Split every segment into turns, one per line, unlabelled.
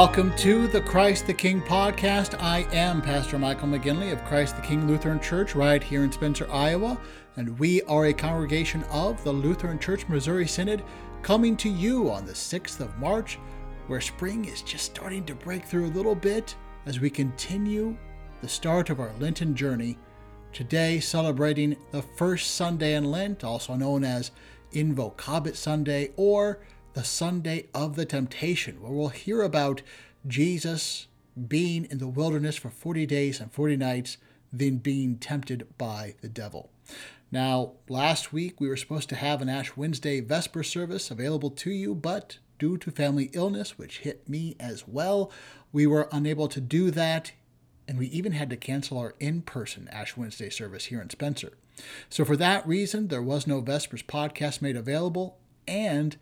Welcome to the Christ the King podcast. I am Pastor Michael McGinley of Christ the King Lutheran Church right here in Spencer, Iowa, and we are a congregation of the Lutheran Church Missouri Synod coming to you on the 6th of March, where spring is just starting to break through a little bit as we continue the start of our Lenten journey. Today, celebrating the first Sunday in Lent, also known as Invocabit Sunday or the Sunday of the Temptation, where we'll hear about Jesus being in the wilderness for 40 days and 40 nights, then being tempted by the devil. Now, last week we were supposed to have an Ash Wednesday Vesper service available to you, but due to family illness, which hit me as well, we were unable to do that, and we even had to cancel our in person Ash Wednesday service here in Spencer. So, for that reason, there was no Vespers podcast made available, and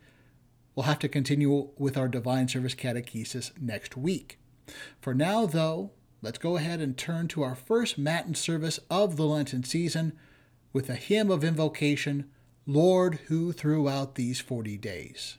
We'll have to continue with our Divine Service Catechesis next week. For now, though, let's go ahead and turn to our first Matin service of the Lenten season with a hymn of invocation, Lord, who throughout these 40 days.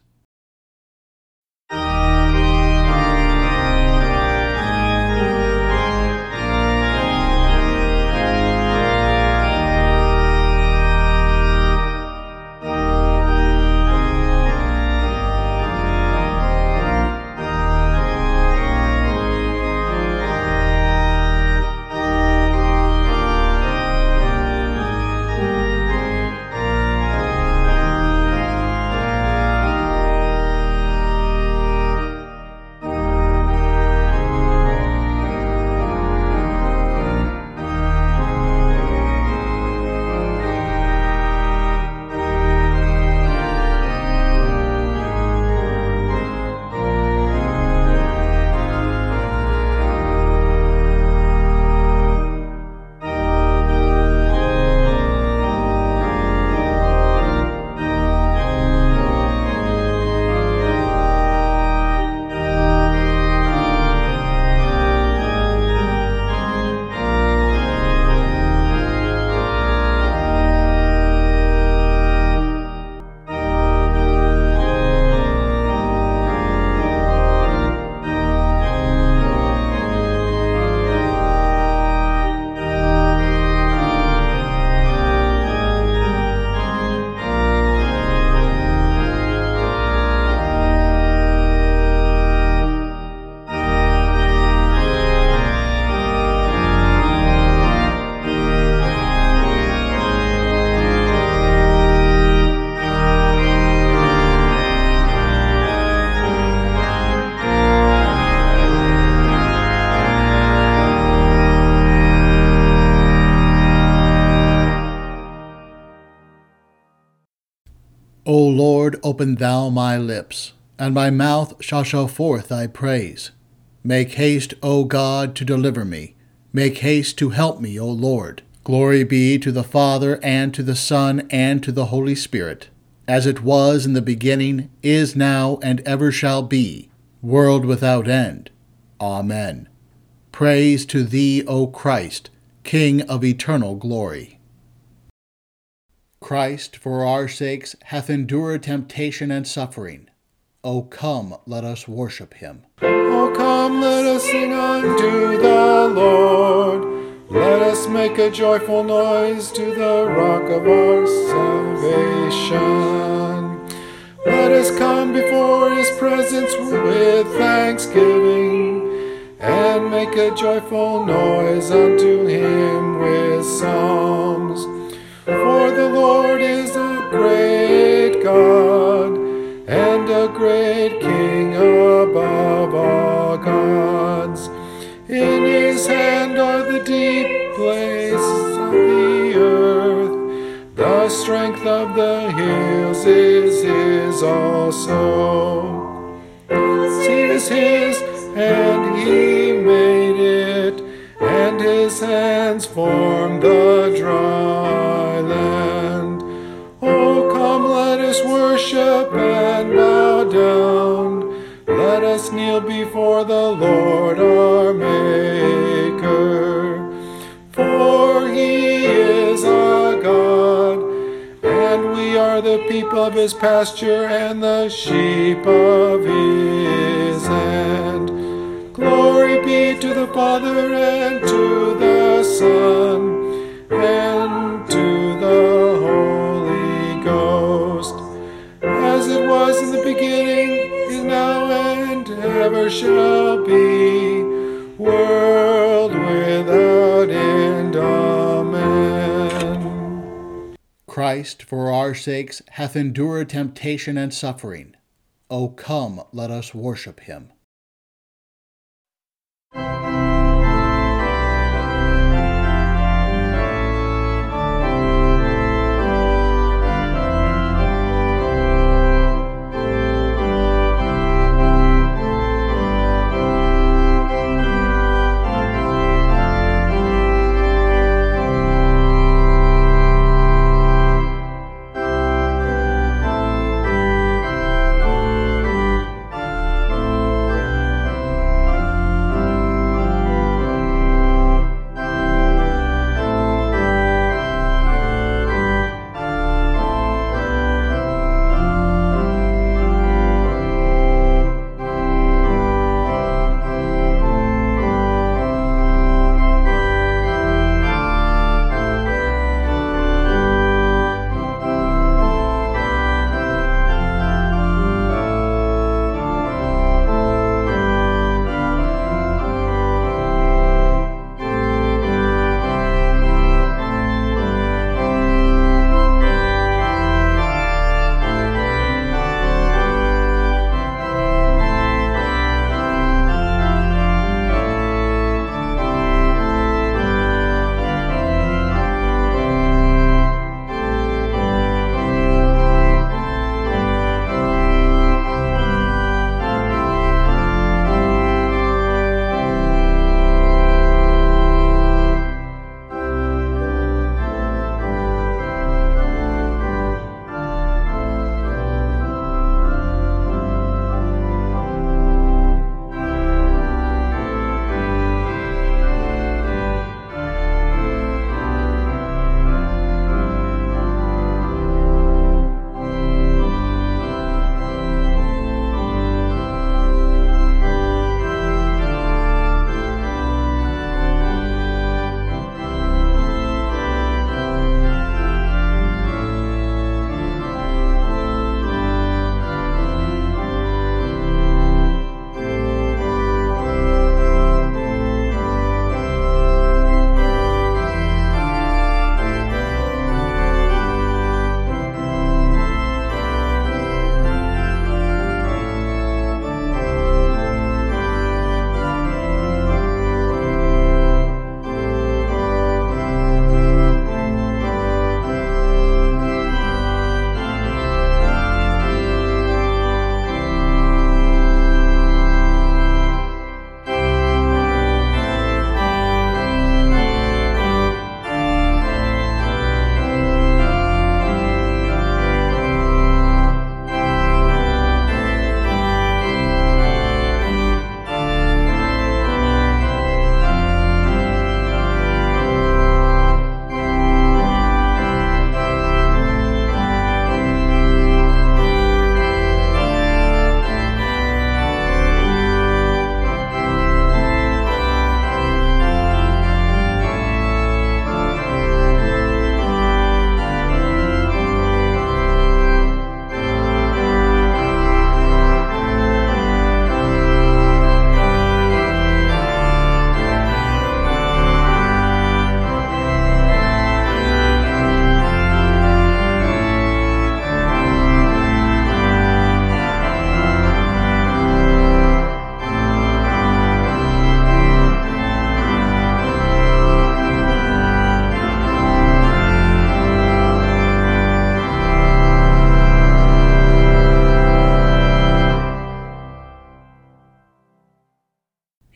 Lord, open thou my lips, and my mouth shall show forth thy praise. Make haste, O God, to deliver me. Make haste to help me, O Lord. Glory be to the Father, and to the Son, and to the Holy Spirit, as it was in the beginning, is now, and ever shall be, world without end. Amen. Praise to thee, O Christ, King of eternal glory. Christ, for our sakes, hath endured temptation and suffering. O come, let us worship him.
O come, let us sing unto the Lord. Let us make a joyful noise to the rock of our salvation. Let us come before his presence with thanksgiving, and make a joyful noise unto him with psalms. For the Lord is a great God and a great King above all gods. In his hand are the deep places of the earth. The strength of the hills is his also. Sea is his, and he made it, and his hands formed the kneel before the Lord our Maker. For he is our God, and we are the people of his pasture and the sheep of his hand. Glory be to the Father and to the Son and to the Holy Ghost, as it was in the beginning, shall be, world without end. Amen.
Christ, for our sakes, hath endured temptation and suffering. O come, let us worship him.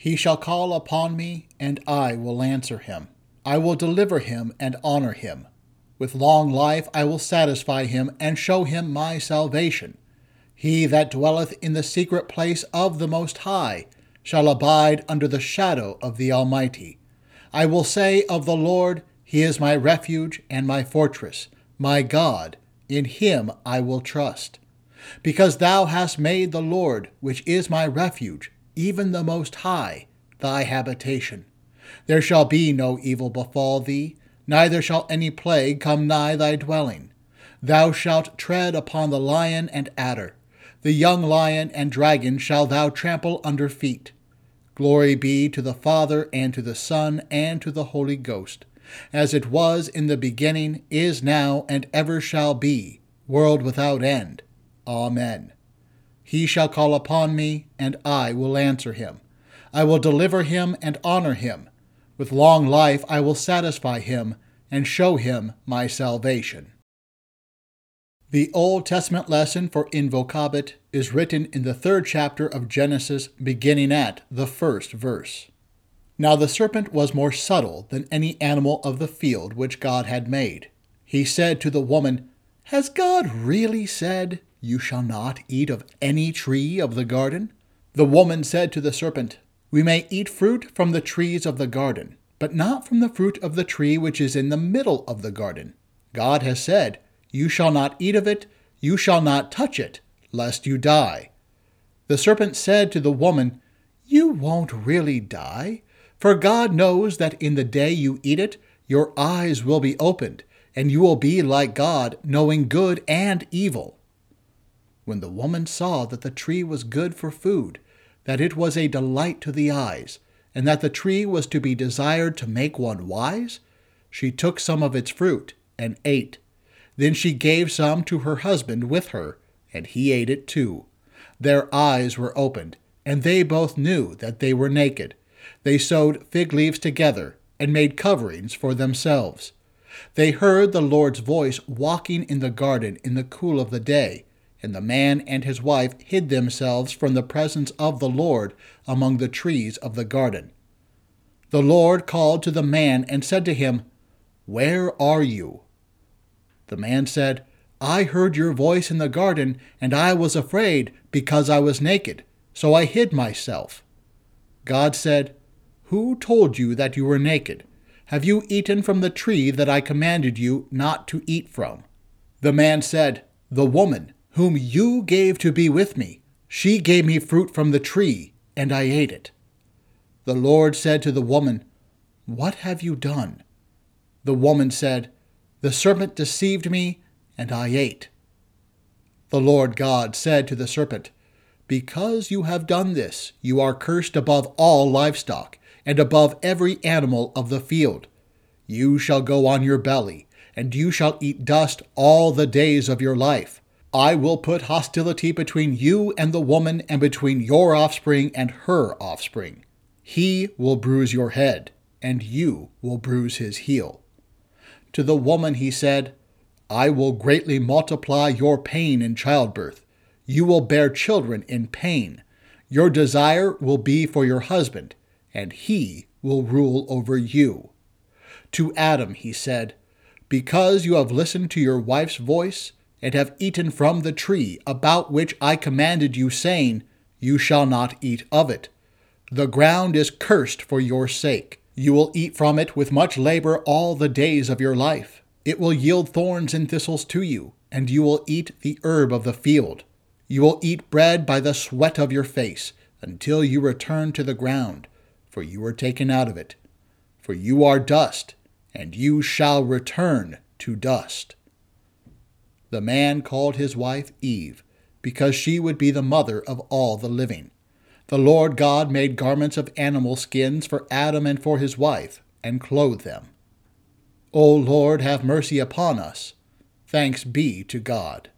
He shall call upon me, and I will answer him. I will deliver him and honor him. With long life I will satisfy him and show him my salvation. He that dwelleth in the secret place of the Most High shall abide under the shadow of the Almighty. I will say of the Lord, He is my refuge and my fortress, my God, in him I will trust. Because thou hast made the Lord, which is my refuge, even the Most High, thy habitation. There shall be no evil befall thee, neither shall any plague come nigh thy dwelling. Thou shalt tread upon the lion and adder, the young lion and dragon shall thou trample under feet. Glory be to the Father, and to the Son, and to the Holy Ghost, as it was in the beginning, is now, and ever shall be, world without end. Amen. He shall call upon me, and I will answer him. I will deliver him and honor him. With long life I will satisfy him, and show him my salvation. The Old Testament lesson for Invocabit is written in the third chapter of Genesis, beginning at the first verse. Now the serpent was more subtle than any animal of the field which God had made. He said to the woman, Has God really said, You shall not eat of any tree of the garden? The woman said to the serpent, We may eat fruit from the trees of the garden, but not from the fruit of the tree which is in the middle of the garden. God has said, you shall not eat of it, you shall not touch it, lest you die. The serpent said to the woman, You won't really die, for God knows that in the day you eat it, your eyes will be opened, and you will be like God, knowing good and evil. When the woman saw that the tree was good for food, that it was a delight to the eyes, and that the tree was to be desired to make one wise, she took some of its fruit and ate. Then she gave some to her husband with her, and he ate it too. Their eyes were opened, and they both knew that they were naked. They sewed fig leaves together, and made coverings for themselves. They heard the Lord's voice walking in the garden in the cool of the day, and the man and his wife hid themselves from the presence of the Lord among the trees of the garden. The Lord called to the man and said to him, Where are you? The man said, I heard your voice in the garden, and I was afraid because I was naked, so I hid myself. God said, Who told you that you were naked? Have you eaten from the tree that I commanded you not to eat from? The man said, The woman, whom you gave to be with me, she gave me fruit from the tree, and I ate it. The Lord said to the woman, What have you done? The woman said, the serpent deceived me, and I ate. The Lord God said to the serpent, Because you have done this, you are cursed above all livestock, and above every animal of the field. You shall go on your belly, and you shall eat dust all the days of your life. I will put hostility between you and the woman, and between your offspring and her offspring. He will bruise your head, and you will bruise his heel. To the woman he said, I will greatly multiply your pain in childbirth. You will bear children in pain. Your desire will be for your husband, and he will rule over you. To Adam he said, Because you have listened to your wife's voice, and have eaten from the tree about which I commanded you, saying, You shall not eat of it. The ground is cursed for your sake. You will eat from it with much labor all the days of your life. It will yield thorns and thistles to you, and you will eat the herb of the field. You will eat bread by the sweat of your face, until you return to the ground, for you were taken out of it. For you are dust, and you shall return to dust. The man called his wife Eve, because she would be the mother of all the living. The Lord God made garments of animal skins for Adam and for his wife, and clothed them. O Lord, have mercy upon us. Thanks be to God.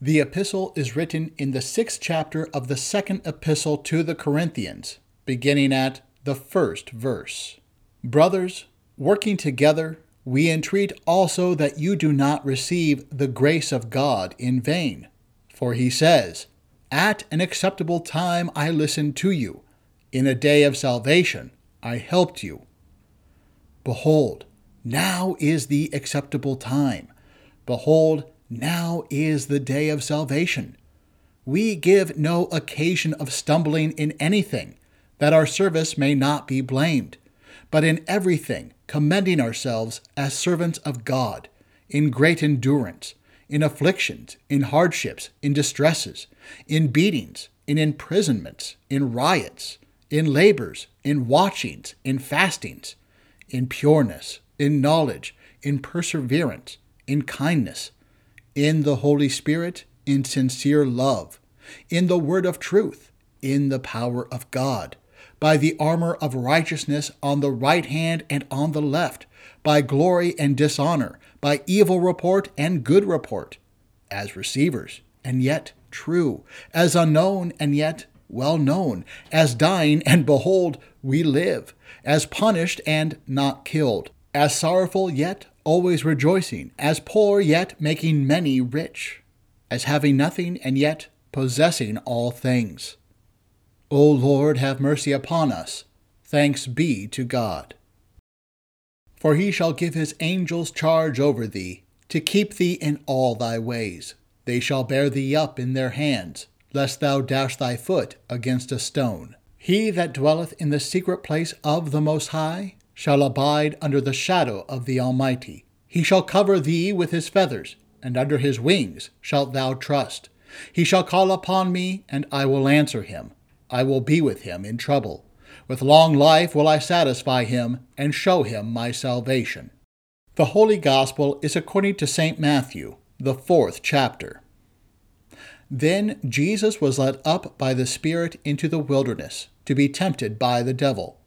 The epistle is written in the sixth chapter of the second epistle to the Corinthians, beginning at the first verse. Brothers, working together, we entreat also that you do not receive the grace of God in vain. For he says, at an acceptable time I listened to you. In a day of salvation I helped you. Behold, now is the acceptable time. Behold, now is the day of salvation. We give no occasion of stumbling in anything, that our service may not be blamed, but in everything commending ourselves as servants of God, in great endurance in afflictions, in hardships, in distresses, in beatings, in imprisonments, in riots, in labors, in watchings, in fastings, in pureness, in knowledge, in perseverance, in kindness, in the Holy Spirit, in sincere love, in the word of truth, in the power of God, by the armor of righteousness on the right hand and on the left, by glory and dishonor, by evil report and good report, as receivers, and yet true, as unknown and yet well known, as dying and behold, we live, as punished and not killed, as sorrowful yet always rejoicing, as poor yet making many rich, as having nothing and yet possessing all things. O Lord, have mercy upon us. Thanks be to God. For he shall give his angels charge over thee, to keep thee in all thy ways. They shall bear thee up in their hands, lest thou dash thy foot against a stone. He that dwelleth in the secret place of the Most High shall abide under the shadow of the Almighty. He shall cover thee with his feathers, and under his wings shalt thou trust. He shall call upon me, and I will answer him. I will be with him in trouble. With long life will I satisfy him, and show him my salvation. The Holy Gospel is according to St. Matthew, the fourth chapter. Then Jesus was led up by the Spirit into the wilderness to be tempted by the devil.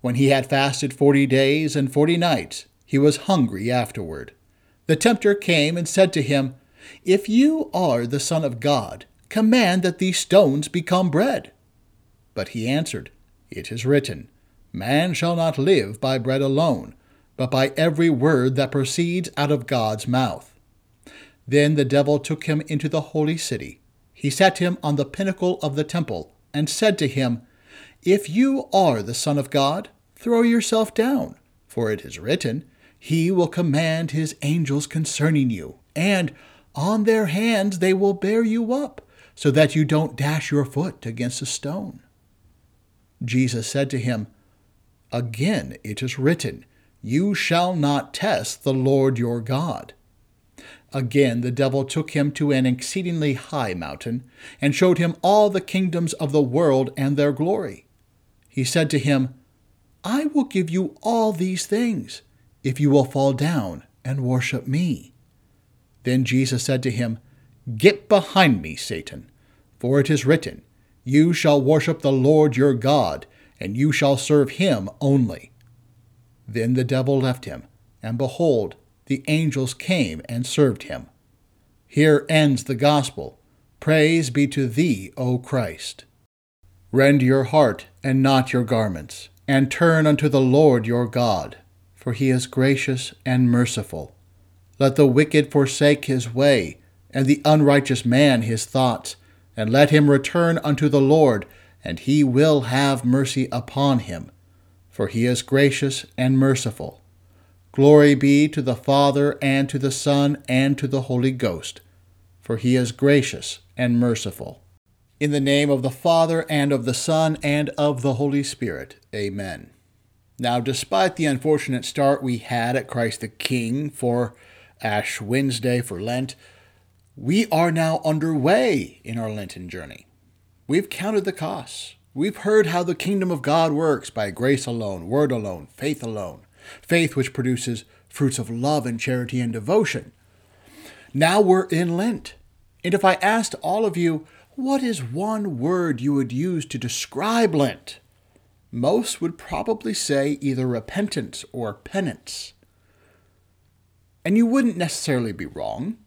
When he had fasted forty days and forty nights, he was hungry afterward. The tempter came and said to him, If you are the Son of God, command that these stones become bread. But he answered, It is written, Man shall not live by bread alone, but by every word that proceeds out of God's mouth. Then the devil took him into the holy city. He set him on the pinnacle of the temple, and said to him, if you are the Son of God, throw yourself down, for it is written, He will command His angels concerning you, and on their hands they will bear you up, so that you don't dash your foot against a stone. Jesus said to him, Again it is written, You shall not test the Lord your God. Again the devil took him to an exceedingly high mountain, and showed him all the kingdoms of the world and their glory he said to him, I will give you all these things if you will fall down and worship me. Then Jesus said to him, Get behind me, Satan, for it is written, You shall worship the Lord your God, and you shall serve him only. Then the devil left him, and behold, the angels came and served him. Here ends the gospel. Praise be to thee, O Christ. Rend your heart and not your garments, and turn unto the Lord your God, for he is gracious and merciful. Let the wicked forsake his way, and the unrighteous man his thoughts, and let him return unto the Lord, and he will have mercy upon him, for he is gracious and merciful. Glory be to the Father, and to the Son, and to the Holy Ghost, for he is gracious and merciful. In the name of the Father, and of the Son, and of the Holy Spirit. Amen. Now, despite the unfortunate start we had at Christ the King for Ash Wednesday for Lent, we are now underway in our Lenten journey. We've counted the costs. We've heard how the kingdom of God works by grace alone, word alone, faith alone, faith which produces fruits of love and charity and devotion. Now we're in Lent. And if I asked all of you, what is one word you would use to describe Lent? Most would probably say either repentance or penance. And you wouldn't necessarily be wrong.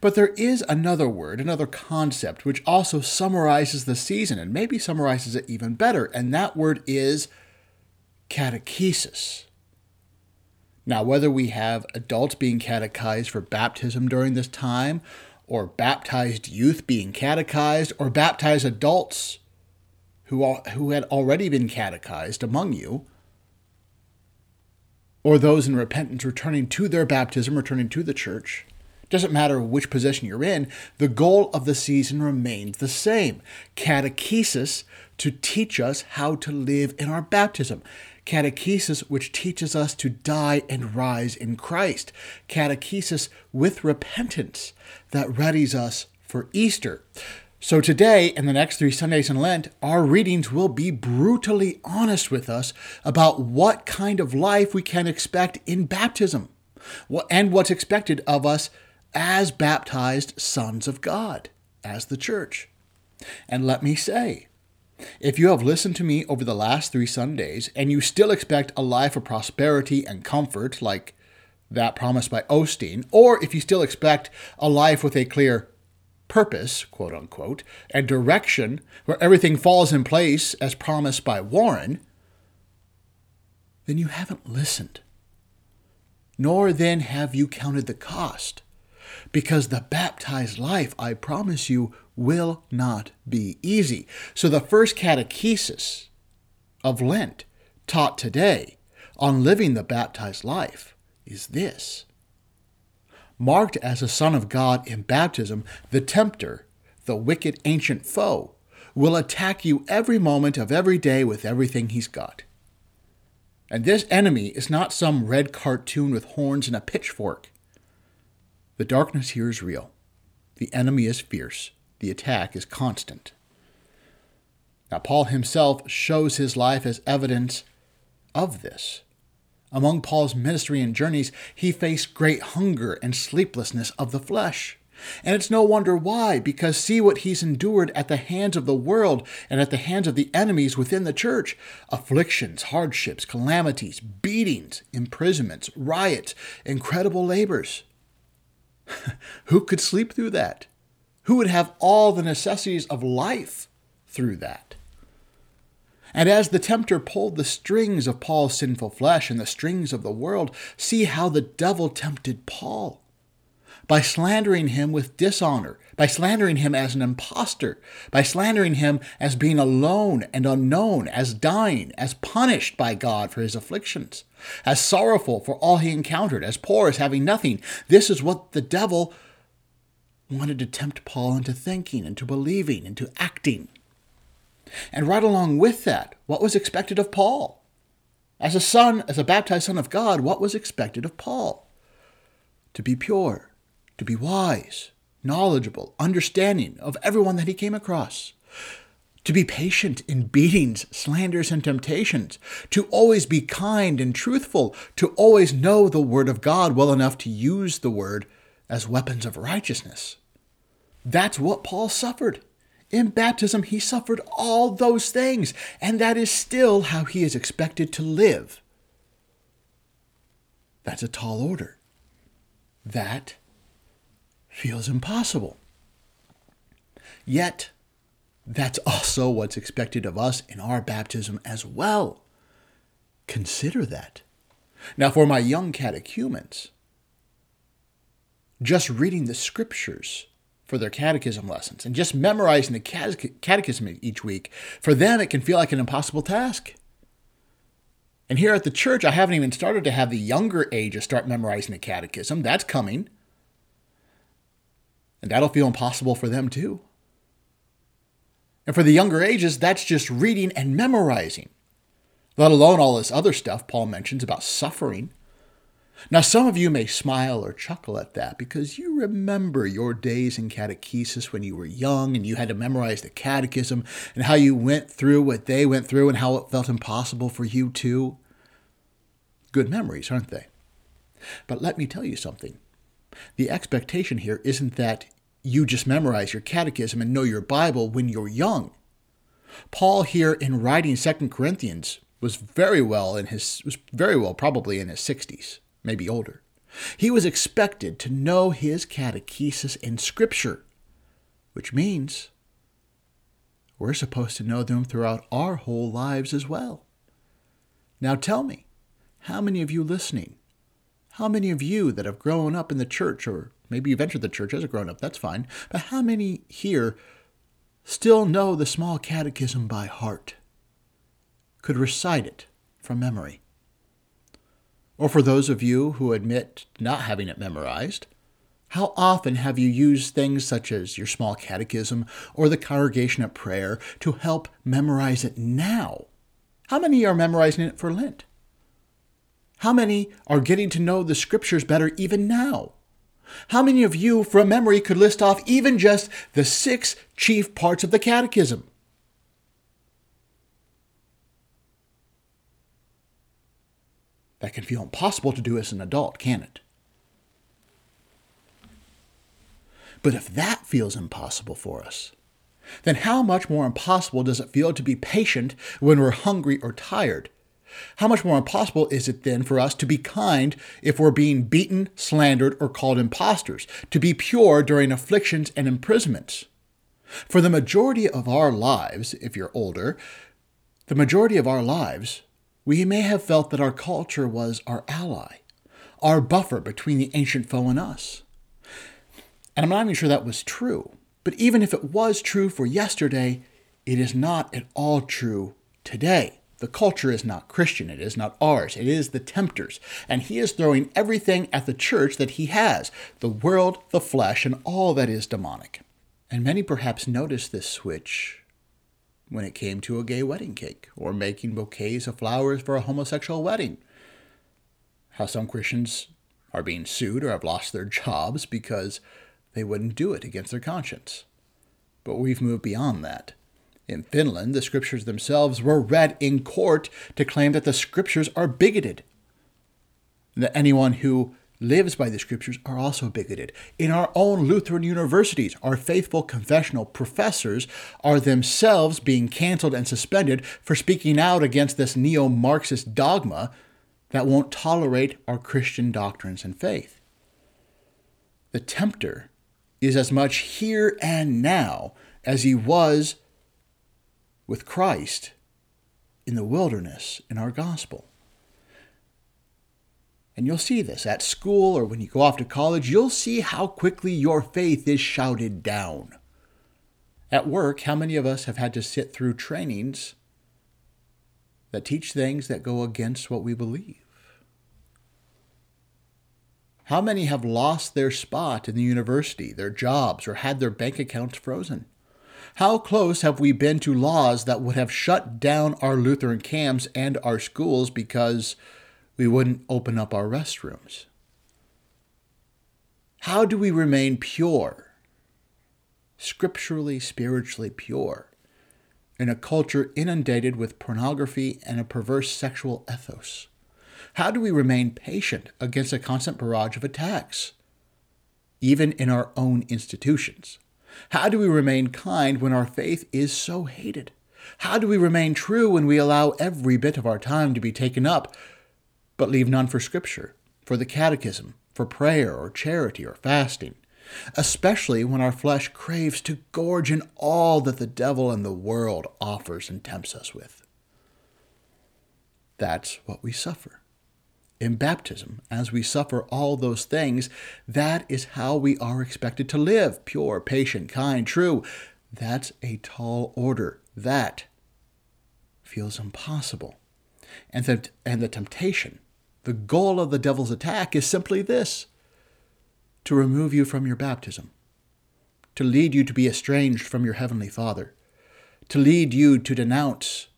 But there is another word, another concept, which also summarizes the season and maybe summarizes it even better, and that word is catechesis. Now, whether we have adults being catechized for baptism during this time, or baptized youth being catechized, or baptized adults who, who had already been catechized among you, or those in repentance returning to their baptism, returning to the church. Doesn't matter which position you're in, the goal of the season remains the same catechesis to teach us how to live in our baptism. Catechesis, which teaches us to die and rise in Christ. Catechesis with repentance that readies us for Easter. So, today and the next three Sundays in Lent, our readings will be brutally honest with us about what kind of life we can expect in baptism and what's expected of us as baptized sons of God, as the church. And let me say, if you have listened to me over the last three Sundays and you still expect a life of prosperity and comfort, like that promised by Osteen, or if you still expect a life with a clear purpose, quote unquote, and direction where everything falls in place as promised by Warren, then you haven't listened. Nor then have you counted the cost. Because the baptized life, I promise you, will not be easy. So the first catechesis of Lent taught today on living the baptized life is this marked as a son of God in baptism, the tempter, the wicked ancient foe, will attack you every moment of every day with everything he's got. And this enemy is not some red cartoon with horns and a pitchfork. The darkness here is real. The enemy is fierce. The attack is constant. Now, Paul himself shows his life as evidence of this. Among Paul's ministry and journeys, he faced great hunger and sleeplessness of the flesh. And it's no wonder why, because see what he's endured at the hands of the world and at the hands of the enemies within the church afflictions, hardships, calamities, beatings, imprisonments, riots, incredible labors. Who could sleep through that? Who would have all the necessities of life through that? And as the tempter pulled the strings of Paul's sinful flesh and the strings of the world, see how the devil tempted Paul. By slandering him with dishonor, by slandering him as an impostor, by slandering him as being alone and unknown, as dying, as punished by God for his afflictions, as sorrowful for all he encountered, as poor as having nothing. This is what the devil wanted to tempt Paul into thinking, into believing, into acting. And right along with that, what was expected of Paul? As a son, as a baptized son of God, what was expected of Paul? To be pure, to be wise, knowledgeable, understanding of everyone that he came across, to be patient in beatings, slanders, and temptations, to always be kind and truthful, to always know the Word of God well enough to use the Word as weapons of righteousness. That's what Paul suffered. In baptism, he suffered all those things, and that is still how he is expected to live. That's a tall order. That feels impossible. Yet, that's also what's expected of us in our baptism as well. Consider that. Now, for my young catechumens, just reading the scriptures for their catechism lessons and just memorizing the catechism each week, for them it can feel like an impossible task. And here at the church, I haven't even started to have the younger ages start memorizing the catechism. That's coming. And that'll feel impossible for them too. And for the younger ages, that's just reading and memorizing, let alone all this other stuff Paul mentions about suffering now, some of you may smile or chuckle at that because you remember your days in catechesis when you were young and you had to memorize the catechism and how you went through what they went through and how it felt impossible for you too. Good memories, aren't they? But let me tell you something. The expectation here isn't that you just memorize your catechism and know your Bible when you're young. Paul here in writing 2 Corinthians was very well in his was very well probably in his 60s maybe older. He was expected to know his catechesis in Scripture, which means we're supposed to know them throughout our whole lives as well. Now tell me, how many of you listening, how many of you that have grown up in the church, or maybe you've entered the church as a grown up, that's fine, but how many here still know the small catechism by heart, could recite it from memory? Or for those of you who admit not having it memorized, how often have you used things such as your small catechism or the congregation at prayer to help memorize it now? How many are memorizing it for Lent? How many are getting to know the scriptures better even now? How many of you, from memory, could list off even just the six chief parts of the Catechism? That can feel impossible to do as an adult, can it? But if that feels impossible for us, then how much more impossible does it feel to be patient when we're hungry or tired? How much more impossible is it then for us to be kind if we're being beaten, slandered, or called impostors, to be pure during afflictions and imprisonments? For the majority of our lives, if you're older, the majority of our lives, we may have felt that our culture was our ally, our buffer between the ancient foe and us. And I'm not even sure that was true. But even if it was true for yesterday, it is not at all true today. The culture is not Christian. It is not ours. It is the tempter's. And he is throwing everything at the church that he has the world, the flesh, and all that is demonic. And many perhaps noticed this switch when it came to a gay wedding cake or making bouquets of flowers for a homosexual wedding. How some Christians are being sued or have lost their jobs because they wouldn't do it against their conscience. But we've moved beyond that. In Finland, the scriptures themselves were read in court to claim that the scriptures are bigoted. That anyone who lives by the scriptures are also bigoted. In our own Lutheran universities, our faithful confessional professors are themselves being canceled and suspended for speaking out against this neo Marxist dogma that won't tolerate our Christian doctrines and faith. The tempter is as much here and now as he was with Christ in the wilderness in our gospel. And you'll see this at school or when you go off to college, you'll see how quickly your faith is shouted down. At work, how many of us have had to sit through trainings that teach things that go against what we believe? How many have lost their spot in the university, their jobs, or had their bank accounts frozen? How close have we been to laws that would have shut down our Lutheran camps and our schools because we wouldn't open up our restrooms? How do we remain pure, scripturally, spiritually pure, in a culture inundated with pornography and a perverse sexual ethos? How do we remain patient against a constant barrage of attacks, even in our own institutions? How do we remain kind when our faith is so hated? How do we remain true when we allow every bit of our time to be taken up, but leave none for Scripture, for the catechism, for prayer or charity or fasting? Especially when our flesh craves to gorge in all that the devil and the world offers and tempts us with. That's what we suffer in baptism, as we suffer all those things, that is how we are expected to live pure, patient, kind, true. That's a tall order. That feels impossible. And the, and the temptation, the goal of the devil's attack is simply this to remove you from your baptism, to lead you to be estranged from your heavenly Father, to lead you to denounce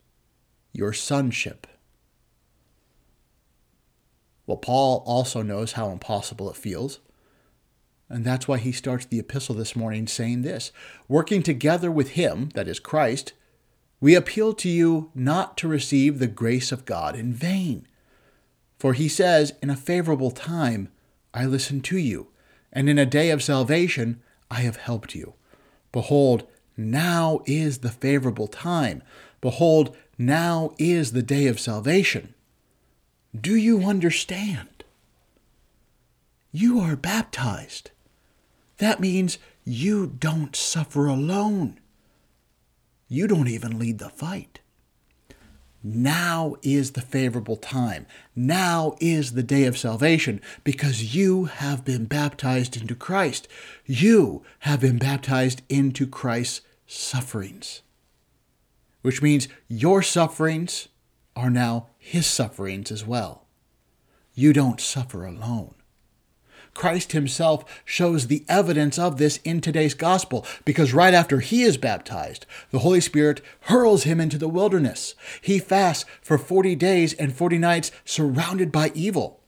your sonship well, Paul also knows how impossible it feels. And that's why he starts the epistle this morning saying this Working together with him, that is Christ, we appeal to you not to receive the grace of God in vain. For he says, In a favorable time I listened to you, and in a day of salvation I have helped you. Behold, now is the favorable time. Behold, now is the day of salvation. Do you understand? You are baptized. That means you don't suffer alone. You don't even lead the fight. Now is the favorable time. Now is the day of salvation because you have been baptized into Christ. You have been baptized into Christ's sufferings, which means your sufferings are now his sufferings as well. You don't suffer alone. Christ himself shows the evidence of this in today's gospel because right after he is baptized, the Holy Spirit hurls him into the wilderness. He fasts for 40 days and 40 nights surrounded by evil.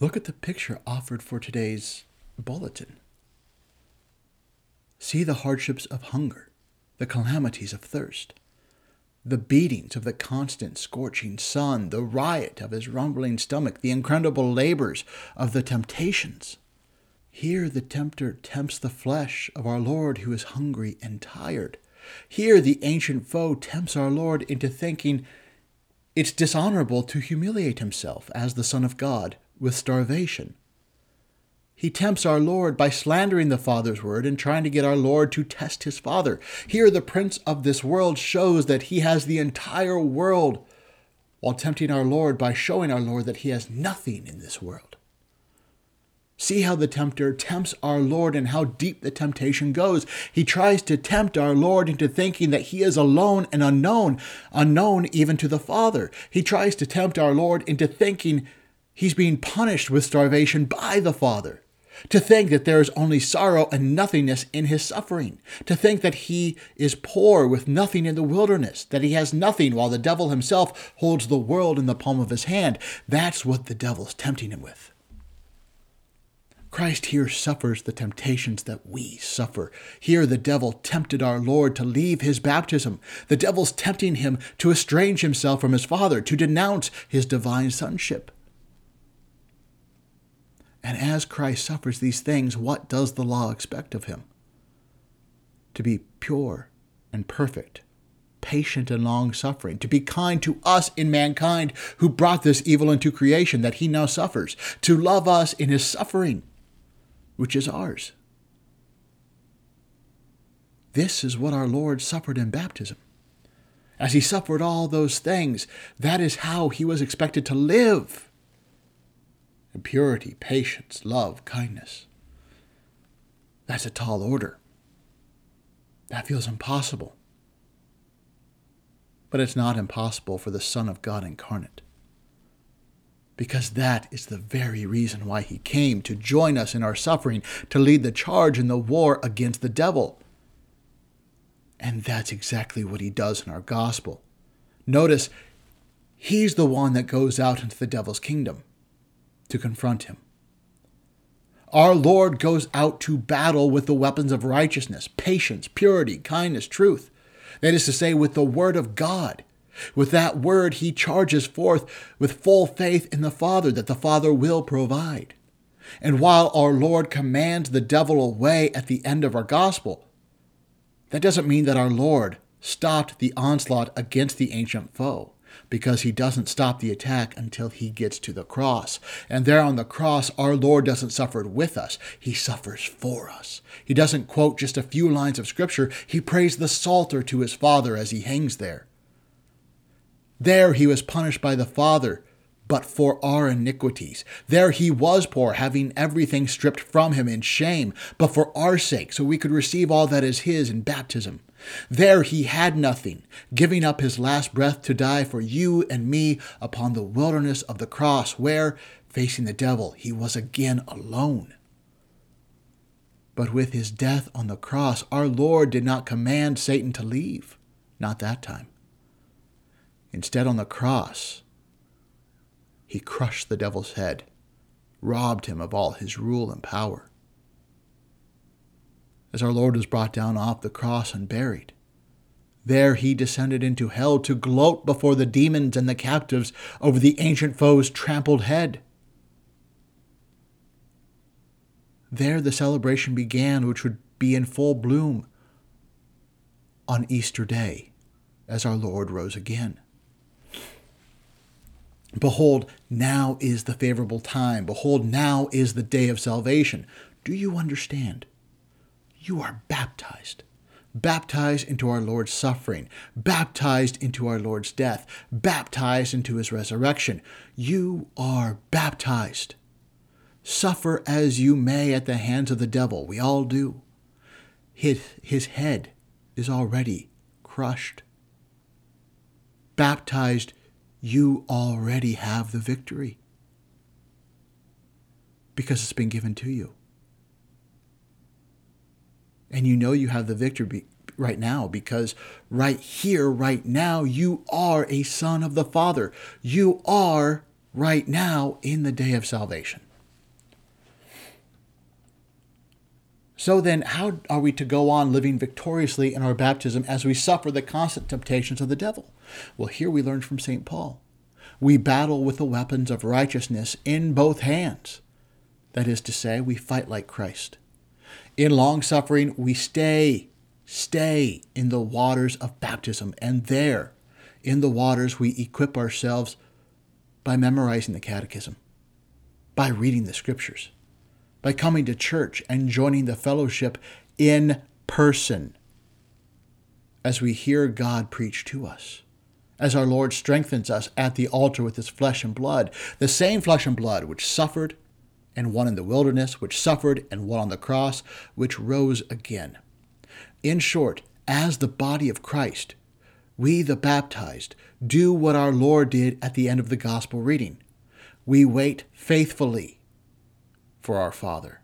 Look at the picture offered for today's bulletin. See the hardships of hunger, the calamities of thirst, the beatings of the constant scorching sun, the riot of his rumbling stomach, the incredible labors of the temptations. Here the tempter tempts the flesh of our Lord who is hungry and tired. Here the ancient foe tempts our Lord into thinking it's dishonorable to humiliate himself as the Son of God with starvation. He tempts our Lord by slandering the Father's word and trying to get our Lord to test his Father. Here, the Prince of this world shows that he has the entire world, while tempting our Lord by showing our Lord that he has nothing in this world. See how the tempter tempts our Lord and how deep the temptation goes. He tries to tempt our Lord into thinking that he is alone and unknown, unknown even to the Father. He tries to tempt our Lord into thinking he's being punished with starvation by the Father to think that there is only sorrow and nothingness in his suffering, to think that he is poor with nothing in the wilderness, that he has nothing while the devil himself holds the world in the palm of his hand. That's what the devil's tempting him with. Christ here suffers the temptations that we suffer. Here the devil tempted our Lord to leave his baptism. The devil's tempting him to estrange himself from his Father, to denounce his divine sonship. And as Christ suffers these things, what does the law expect of him? To be pure and perfect, patient and long suffering, to be kind to us in mankind who brought this evil into creation that he now suffers, to love us in his suffering, which is ours. This is what our Lord suffered in baptism. As he suffered all those things, that is how he was expected to live and purity, patience, love, kindness. That's a tall order. That feels impossible. But it's not impossible for the Son of God incarnate. Because that is the very reason why he came to join us in our suffering, to lead the charge in the war against the devil. And that's exactly what he does in our gospel. Notice, he's the one that goes out into the devil's kingdom to confront him. Our Lord goes out to battle with the weapons of righteousness, patience, purity, kindness, truth. That is to say, with the Word of God. With that Word, he charges forth with full faith in the Father that the Father will provide. And while our Lord commands the devil away at the end of our gospel, that doesn't mean that our Lord stopped the onslaught against the ancient foe because he doesn't stop the attack until he gets to the cross. And there on the cross, our Lord doesn't suffer with us, he suffers for us. He doesn't quote just a few lines of scripture, he prays the Psalter to his Father as he hangs there. There he was punished by the Father, but for our iniquities. There he was poor, having everything stripped from him in shame, but for our sake, so we could receive all that is his in baptism. There he had nothing, giving up his last breath to die for you and me upon the wilderness of the cross, where, facing the devil, he was again alone. But with his death on the cross, our Lord did not command Satan to leave. Not that time. Instead, on the cross, he crushed the devil's head, robbed him of all his rule and power as our Lord was brought down off the cross and buried. There he descended into hell to gloat before the demons and the captives over the ancient foe's trampled head. There the celebration began, which would be in full bloom on Easter Day as our Lord rose again. Behold, now is the favorable time. Behold, now is the day of salvation. Do you understand? You are baptized. Baptized into our Lord's suffering, baptized into our Lord's death, baptized into his resurrection. You are baptized. Suffer as you may at the hands of the devil. We all do. His, his head is already crushed. Baptized, you already have the victory because it's been given to you and you know you have the victory be- right now because right here, right now, you are a son of the Father. You are right now in the day of salvation. So then, how are we to go on living victoriously in our baptism as we suffer the constant temptations of the devil? Well, here we learn from St. Paul. We battle with the weapons of righteousness in both hands. That is to say, we fight like Christ. In long suffering, we stay, stay in the waters of baptism, and there, in the waters, we equip ourselves by memorizing the catechism, by reading the scriptures, by coming to church and joining the fellowship in person as we hear God preach to us, as our Lord strengthens us at the altar with his flesh and blood, the same flesh and blood which suffered and won in the wilderness, which suffered and won on the cross, which rose again. In short, as the body of Christ, we, the baptized, do what our Lord did at the end of the gospel reading. We wait faithfully for our Father,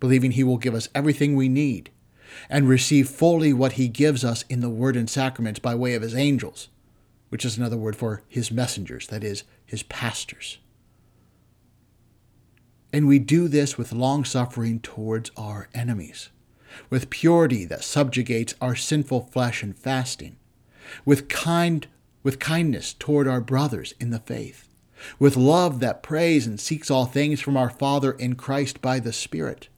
believing He will give us everything we need and receive fully what He gives us in the Word and sacraments by way of His angels, which is another word for His messengers, that is, His pastors. And we do this with long suffering towards our enemies, with purity that subjugates our sinful flesh and fasting, with kind with kindness toward our brothers in the faith, with love that prays and seeks all things from our Father in Christ by the Spirit.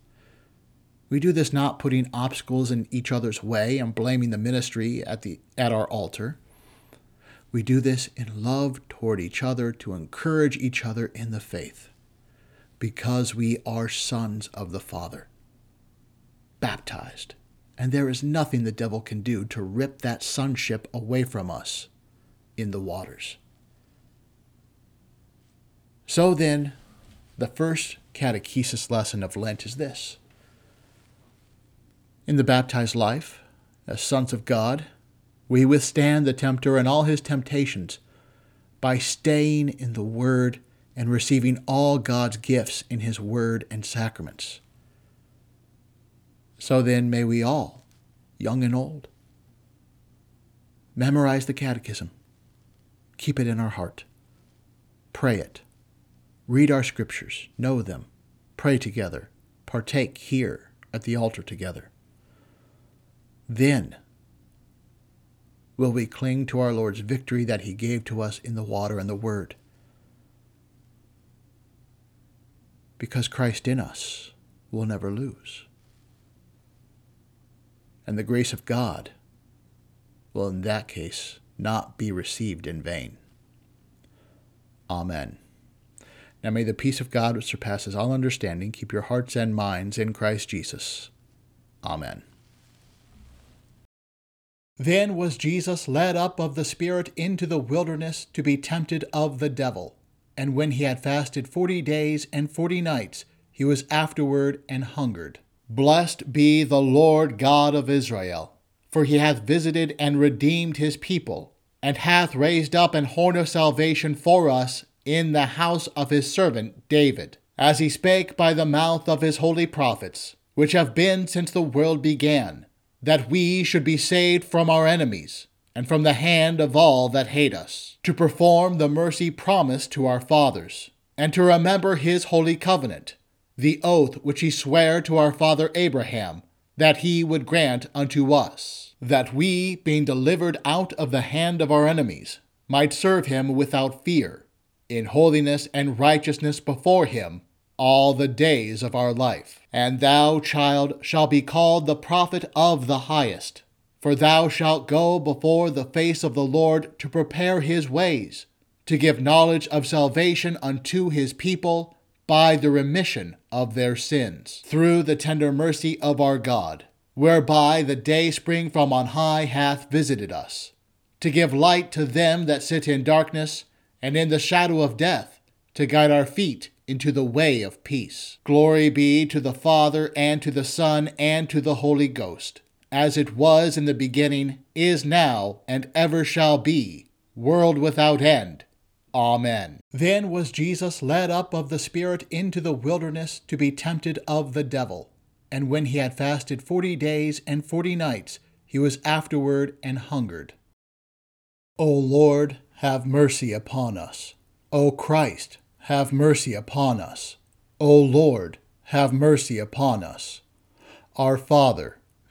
We do this not putting obstacles in each other's way and blaming the ministry at, the, at our altar. We do this in love toward each other to encourage each other in the faith, because we are sons of the Father, baptized, and there is nothing the devil can do to rip that sonship away from us in the waters. So then, the first catechesis lesson of Lent is this In the baptized life, as sons of God, we withstand the tempter and all his temptations by staying in the Word and receiving all God's gifts in his Word and sacraments. So then, may we all, young and old, memorize the Catechism, keep it in our heart, pray it read our scriptures, know them, pray together, partake here at the altar together. Then will we cling to our Lord's victory that He gave to us in the water and the Word. Because Christ in us will never lose. And the grace of God will, in that case, not be received in vain. Amen. Now may the peace of God, which surpasses all understanding, keep your hearts and minds in Christ Jesus. Amen. Then was Jesus led up of the Spirit into the wilderness to be tempted of the devil. And when he had fasted forty days and forty nights, he was afterward and hungered. Blessed be the Lord God of Israel, for he hath visited and redeemed his people, and hath raised up an horn of salvation for us in the house of his servant David, as he spake by the mouth of his holy prophets, which have been since the world began, that we should be saved from our enemies, and from the hand of all that hate us, to perform the mercy promised to our fathers, and to remember his holy covenant, the oath which he sware to our father Abraham, that he would grant unto us, that we, being delivered out of the hand of our enemies, might serve him without fear in holiness and righteousness before him all the days of our life. And thou, child, shalt be called the prophet of the highest, for thou shalt go before the face of the Lord to prepare his ways, to give knowledge of salvation unto his people by the remission of their sins, through the tender mercy of our God, whereby the day spring from on high hath visited us, to give light to them that sit in darkness and in the shadow of death, to guide our feet into the way of peace. Glory be to the Father, and to the Son, and to the Holy Ghost, as it was in the beginning, is now, and ever shall be, world without end. Amen. Then was Jesus led up of the Spirit into the wilderness to be tempted of the devil. And when he had fasted forty days and forty nights, he was afterward and hungered. O Lord, have mercy upon us. O Christ, have mercy upon us. O Lord, have mercy upon us. Our Father,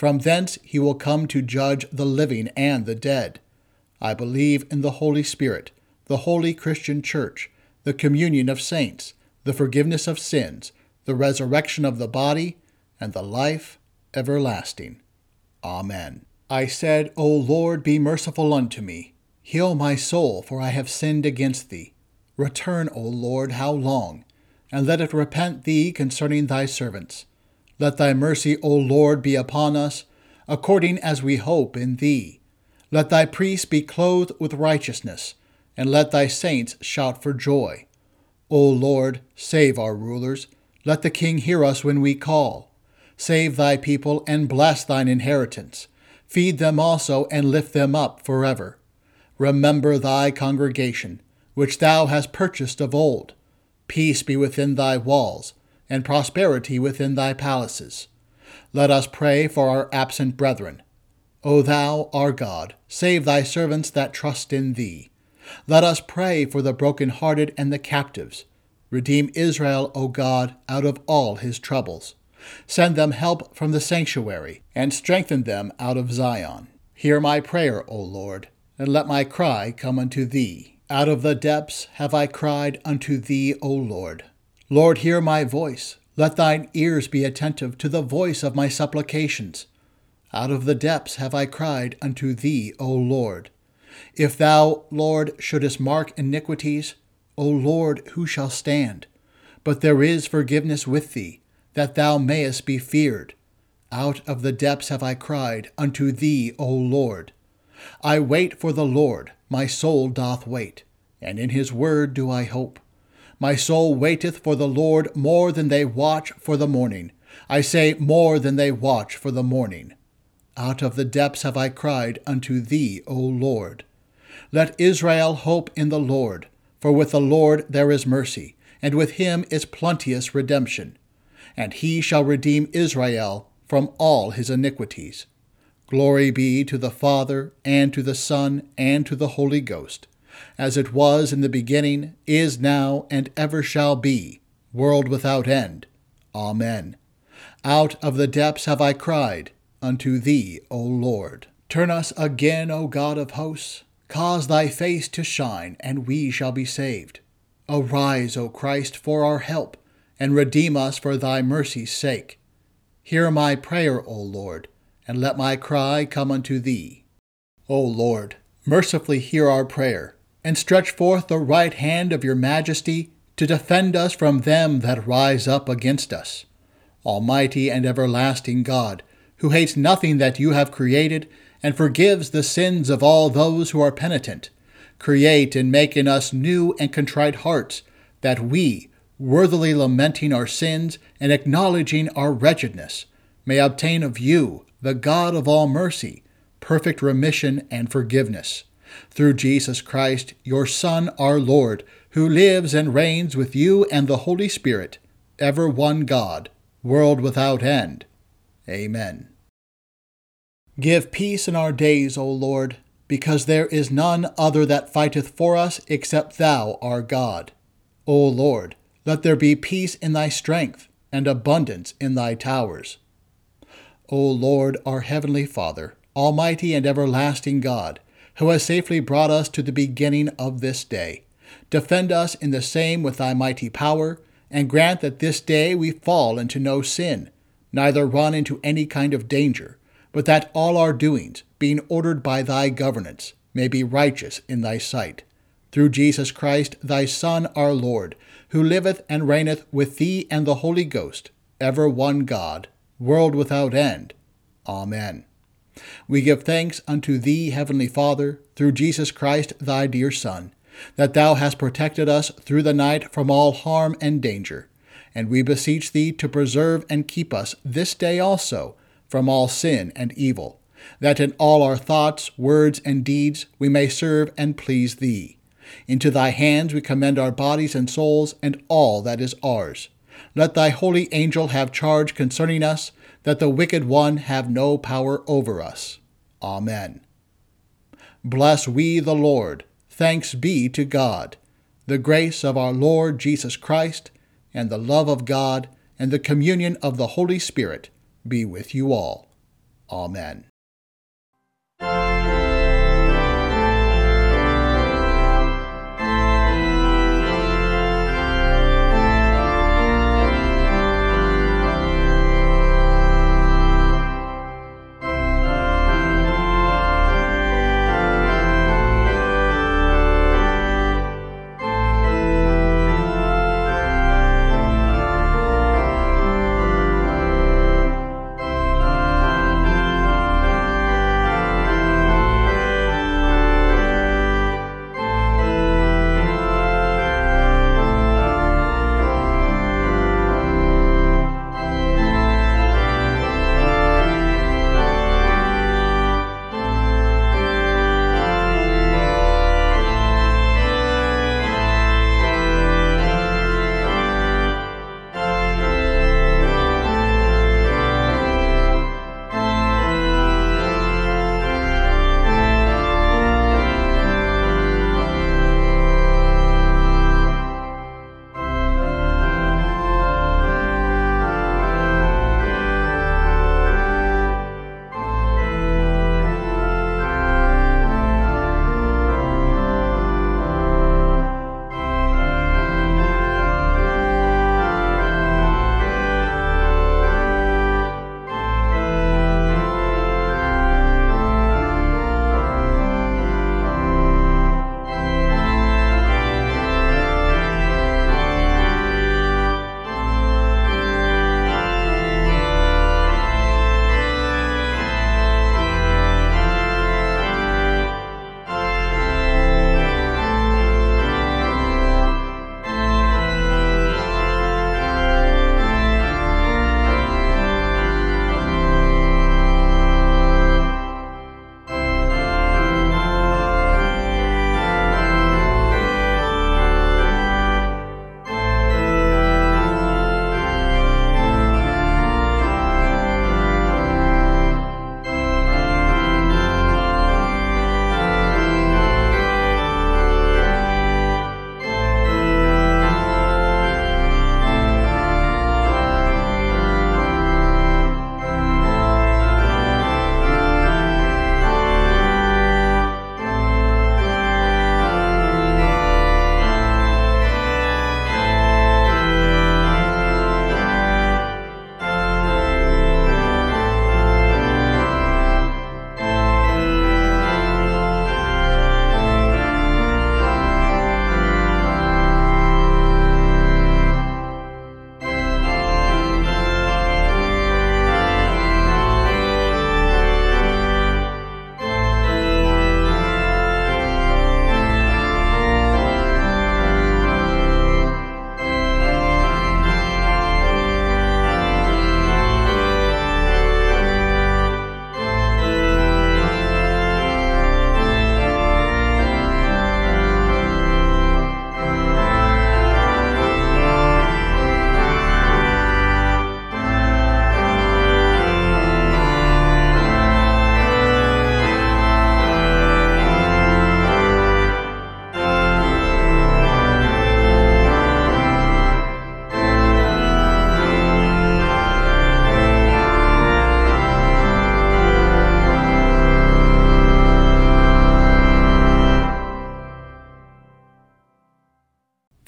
From thence he will come to judge the living and the dead. I believe in the Holy Spirit, the holy Christian Church, the communion of saints, the forgiveness of sins, the resurrection of the body, and the life everlasting. Amen. I said, O Lord, be merciful unto me. Heal my soul, for I have sinned against thee. Return, O Lord, how long? And let it repent thee concerning thy servants. Let thy mercy, O Lord, be upon us, according as we hope in thee. Let thy priests be clothed with righteousness, and let thy saints shout for joy. O Lord, save our rulers. Let the king hear us when we call. Save thy people and bless thine inheritance. Feed them also and lift them up forever. Remember thy congregation, which thou hast purchased of old. Peace be within thy walls and prosperity within thy palaces. Let us pray for our absent brethren. O thou, our God, save thy servants that trust in thee. Let us pray for the broken-hearted and the captives. Redeem Israel, O God, out of all his troubles. Send them help from the sanctuary, and strengthen them out of Zion. Hear my prayer, O Lord, and let my cry come unto thee. Out of the depths have I cried unto thee, O Lord. Lord, hear my voice. Let thine ears be attentive to the voice of my supplications. Out of the depths have I cried unto thee, O Lord. If thou, Lord, shouldest mark iniquities, O Lord, who shall stand? But there is forgiveness with thee, that thou mayest be feared. Out of the depths have I cried unto thee, O Lord. I wait for the Lord, my soul doth wait, and in his word do I hope. My soul waiteth for the Lord more than they watch for the morning. I say, more than they watch for the morning. Out of the depths have I cried unto thee, O Lord. Let Israel hope in the Lord, for with the Lord there is mercy, and with him is plenteous redemption. And he shall redeem Israel from all his iniquities. Glory be to the Father, and to the Son, and to the Holy Ghost as it was in the beginning, is now, and ever shall be, world without end. Amen. Out of the depths have I cried unto thee, O Lord. Turn us again, O God of hosts. Cause thy face to shine, and we shall be saved. Arise, O Christ, for our help, and redeem us for thy mercy's sake. Hear my prayer, O Lord, and let my cry come unto thee. O Lord, mercifully hear our prayer and stretch forth the right hand of your majesty to defend us from them that rise up against us. Almighty and everlasting God, who hates nothing that you have created, and forgives the sins of all those who are penitent, create and make in us new and contrite hearts, that we, worthily lamenting our sins and acknowledging our wretchedness, may obtain of you, the God of all mercy, perfect remission and forgiveness through Jesus Christ, your Son, our Lord, who lives and reigns with you and the Holy Spirit, ever one God, world without end. Amen. Give peace in our days, O Lord, because there is none other that fighteth for us except Thou, our God. O Lord, let there be peace in Thy strength, and abundance in Thy towers. O Lord, our heavenly Father, almighty and everlasting God, who has safely brought us to the beginning of this day. Defend us in the same with thy mighty power, and grant that this day we fall into no sin, neither run into any kind of danger, but that all our doings, being ordered by thy governance, may be righteous in thy sight. Through Jesus Christ, thy Son, our Lord, who liveth and reigneth with thee and the Holy Ghost, ever one God, world without end. Amen. We give thanks unto thee, Heavenly Father, through Jesus Christ, thy dear Son, that thou hast protected us through the night from all harm and danger. And we beseech thee to preserve and keep us this day also from all sin and evil, that in all our thoughts, words, and deeds we may serve and please thee. Into thy hands we commend our bodies and souls and all that is ours. Let thy holy angel have charge concerning us, that the wicked one have no power over us. Amen. Bless we the Lord. Thanks be to God. The grace of our Lord Jesus Christ, and the love of God, and the communion of the Holy Spirit be with you all. Amen.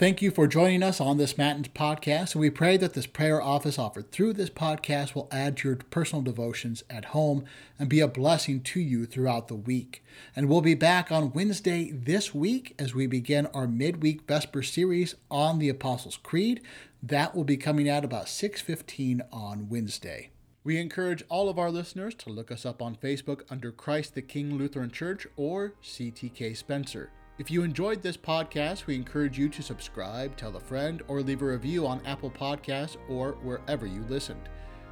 Thank you for joining us on this Matins podcast. And we pray that this prayer office offered through this podcast will add to your personal devotions at home and be a blessing to you throughout the week. And we'll be back on Wednesday this week as we begin our midweek Vesper series on the Apostles' Creed. That will be coming out about 6:15 on Wednesday. We encourage all of our listeners to look us up on Facebook under Christ the King Lutheran Church or CTK Spencer. If you enjoyed this podcast, we encourage you to subscribe, tell a friend, or leave a review on Apple Podcasts or wherever you listened.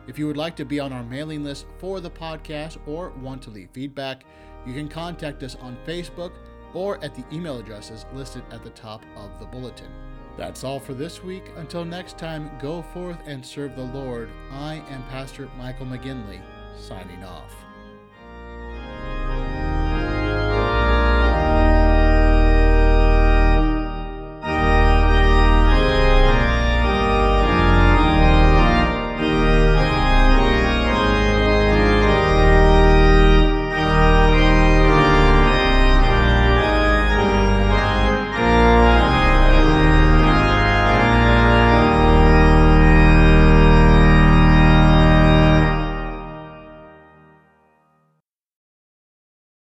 If you would like to be on our mailing list for the podcast or want to leave feedback, you can contact us on Facebook or at the email addresses listed at the top of the bulletin. That's all for this week. Until next time, go forth and serve the Lord. I am Pastor Michael McGinley, signing off.